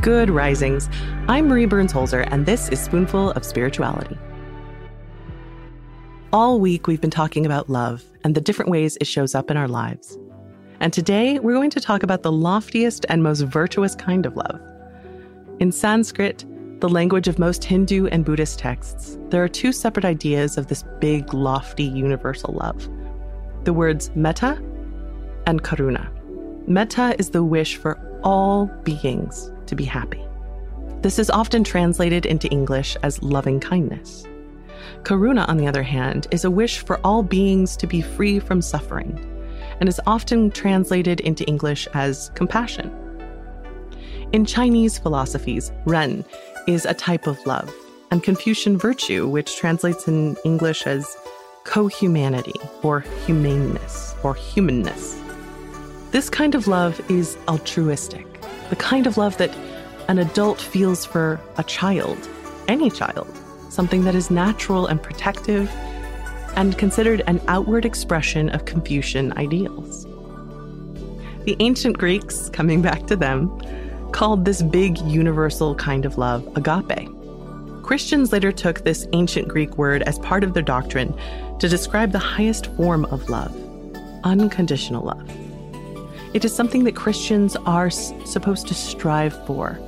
Good risings. I'm Marie Burns Holzer, and this is Spoonful of Spirituality. All week, we've been talking about love and the different ways it shows up in our lives. And today, we're going to talk about the loftiest and most virtuous kind of love. In Sanskrit, the language of most Hindu and Buddhist texts, there are two separate ideas of this big, lofty, universal love the words metta and karuna. Metta is the wish for all beings to be happy. This is often translated into English as loving kindness. Karuna, on the other hand, is a wish for all beings to be free from suffering and is often translated into English as compassion. In Chinese philosophies, Ren is a type of love, and Confucian virtue, which translates in English as co humanity or humaneness or humanness. This kind of love is altruistic the kind of love that an adult feels for a child, any child, something that is natural and protective and considered an outward expression of Confucian ideals. The ancient Greeks, coming back to them, called this big universal kind of love agape. Christians later took this ancient Greek word as part of their doctrine to describe the highest form of love unconditional love. It is something that Christians are supposed to strive for,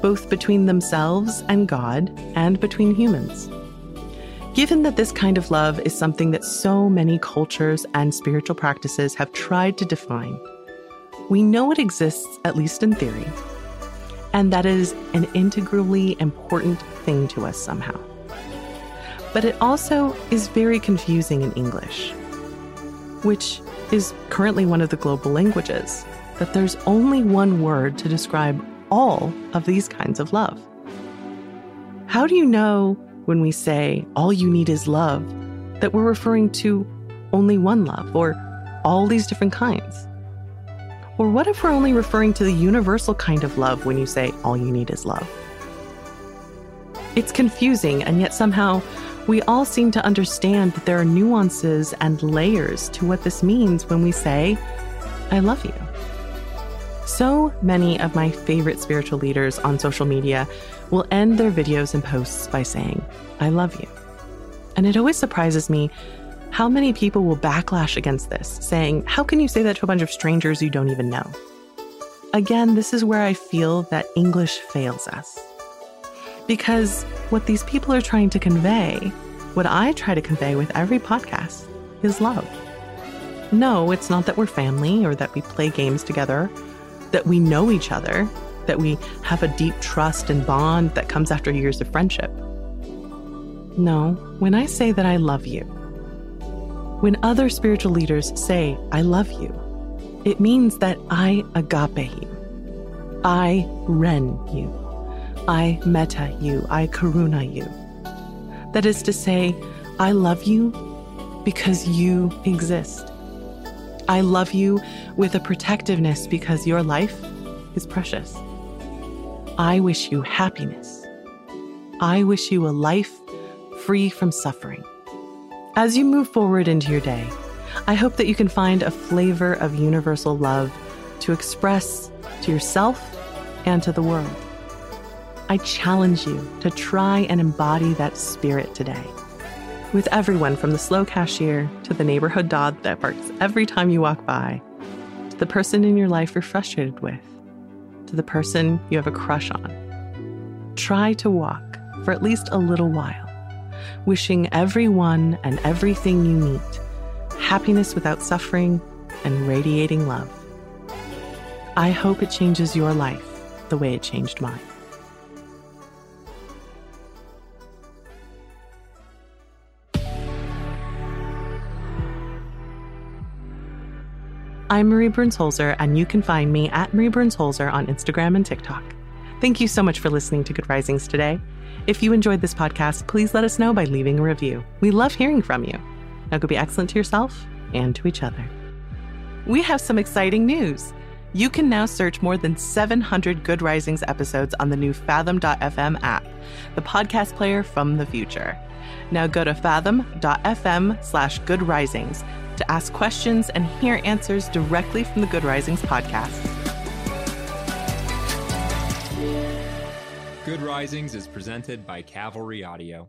both between themselves and God and between humans. Given that this kind of love is something that so many cultures and spiritual practices have tried to define, we know it exists, at least in theory, and that is an integrally important thing to us somehow. But it also is very confusing in English, which is currently one of the global languages, that there's only one word to describe all of these kinds of love. How do you know when we say all you need is love that we're referring to only one love or all these different kinds? Or what if we're only referring to the universal kind of love when you say all you need is love? It's confusing, and yet somehow we all seem to understand that there are nuances and layers to what this means when we say, I love you. So many of my favorite spiritual leaders on social media will end their videos and posts by saying, I love you. And it always surprises me how many people will backlash against this, saying, How can you say that to a bunch of strangers you don't even know? Again, this is where I feel that English fails us. Because what these people are trying to convey, what I try to convey with every podcast, is love. No, it's not that we're family or that we play games together, that we know each other, that we have a deep trust and bond that comes after years of friendship. No, when I say that I love you, when other spiritual leaders say, I love you, it means that I agape you. I ren you. I metta you. I karuna you. That is to say, I love you because you exist. I love you with a protectiveness because your life is precious. I wish you happiness. I wish you a life free from suffering. As you move forward into your day, I hope that you can find a flavor of universal love to express to yourself and to the world. I challenge you to try and embody that spirit today. With everyone from the slow cashier to the neighborhood dog that barks every time you walk by, to the person in your life you're frustrated with, to the person you have a crush on. Try to walk for at least a little while, wishing everyone and everything you meet happiness without suffering and radiating love. I hope it changes your life the way it changed mine. I'm Marie Burns Holzer, and you can find me at Marie Burns Holzer on Instagram and TikTok. Thank you so much for listening to Good Risings today. If you enjoyed this podcast, please let us know by leaving a review. We love hearing from you. Now go be excellent to yourself and to each other. We have some exciting news. You can now search more than 700 Good Risings episodes on the new Fathom.fm app, the podcast player from the future. Now go to fathom.fm slash good risings to ask questions and hear answers directly from the Good Risings podcast. Good Risings is presented by Cavalry Audio.